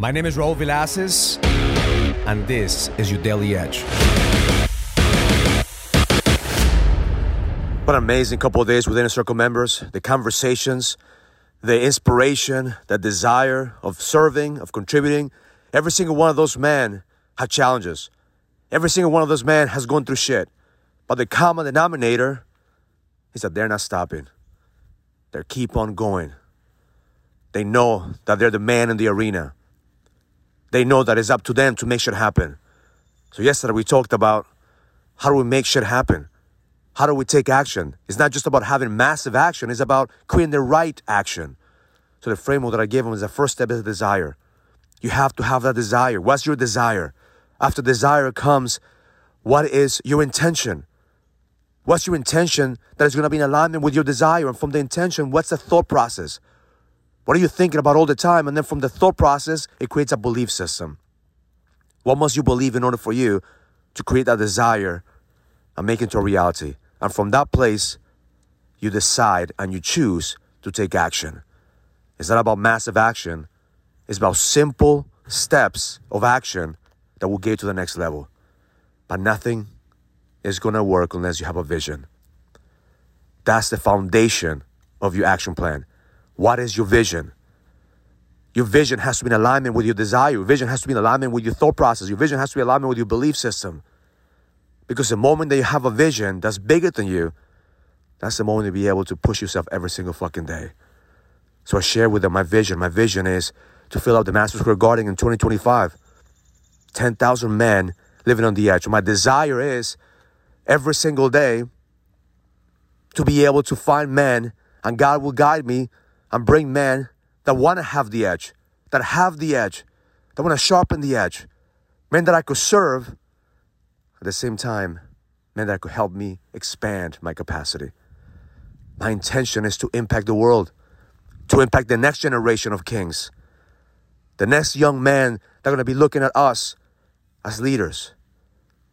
My name is Raul Villacis, and this is your Daily Edge. What an amazing couple of days with Inner Circle members. The conversations, the inspiration, the desire of serving, of contributing. Every single one of those men had challenges. Every single one of those men has gone through shit. But the common denominator is that they're not stopping. They keep on going. They know that they're the man in the arena. They know that it's up to them to make shit happen. So yesterday we talked about how do we make shit happen? How do we take action? It's not just about having massive action, it's about creating the right action. So the framework that I gave them is the first step is desire. You have to have that desire. What's your desire? After desire comes, what is your intention? What's your intention that is going to be in alignment with your desire? And from the intention, what's the thought process? What are you thinking about all the time? And then from the thought process, it creates a belief system. What must you believe in order for you to create that desire and make it into a reality? And from that place, you decide and you choose to take action. It's not about massive action, it's about simple steps of action that will get you to the next level. But nothing is going to work unless you have a vision. That's the foundation of your action plan. What is your vision? Your vision has to be in alignment with your desire. Your vision has to be in alignment with your thought process. Your vision has to be in alignment with your belief system. Because the moment that you have a vision that's bigger than you, that's the moment to be able to push yourself every single fucking day. So I share with them my vision. My vision is to fill out the Madison Square Garden in 2025. 10,000 men living on the edge. My desire is every single day to be able to find men, and God will guide me and bring men that want to have the edge, that have the edge, that want to sharpen the edge, men that I could serve at the same time, men that could help me expand my capacity. My intention is to impact the world, to impact the next generation of kings, the next young men that are going to be looking at us as leaders.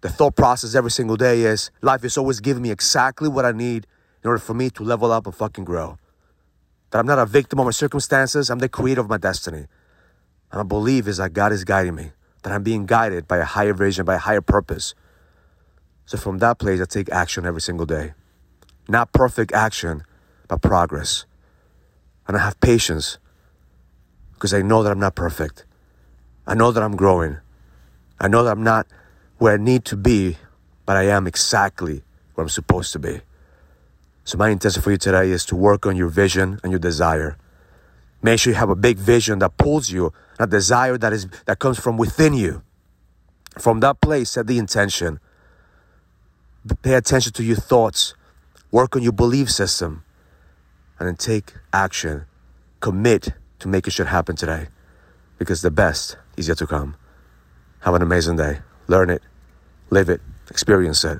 The thought process every single day is life is always giving me exactly what I need in order for me to level up and fucking grow that I'm not a victim of my circumstances, I'm the creator of my destiny. And I believe is that God is guiding me, that I'm being guided by a higher vision, by a higher purpose. So from that place, I take action every single day. Not perfect action, but progress. And I have patience because I know that I'm not perfect. I know that I'm growing. I know that I'm not where I need to be, but I am exactly where I'm supposed to be. So my intention for you today is to work on your vision and your desire. Make sure you have a big vision that pulls you, a desire that is that comes from within you. From that place, set the intention. Pay attention to your thoughts. Work on your belief system. And then take action. Commit to making shit happen today. Because the best is yet to come. Have an amazing day. Learn it. Live it. Experience it.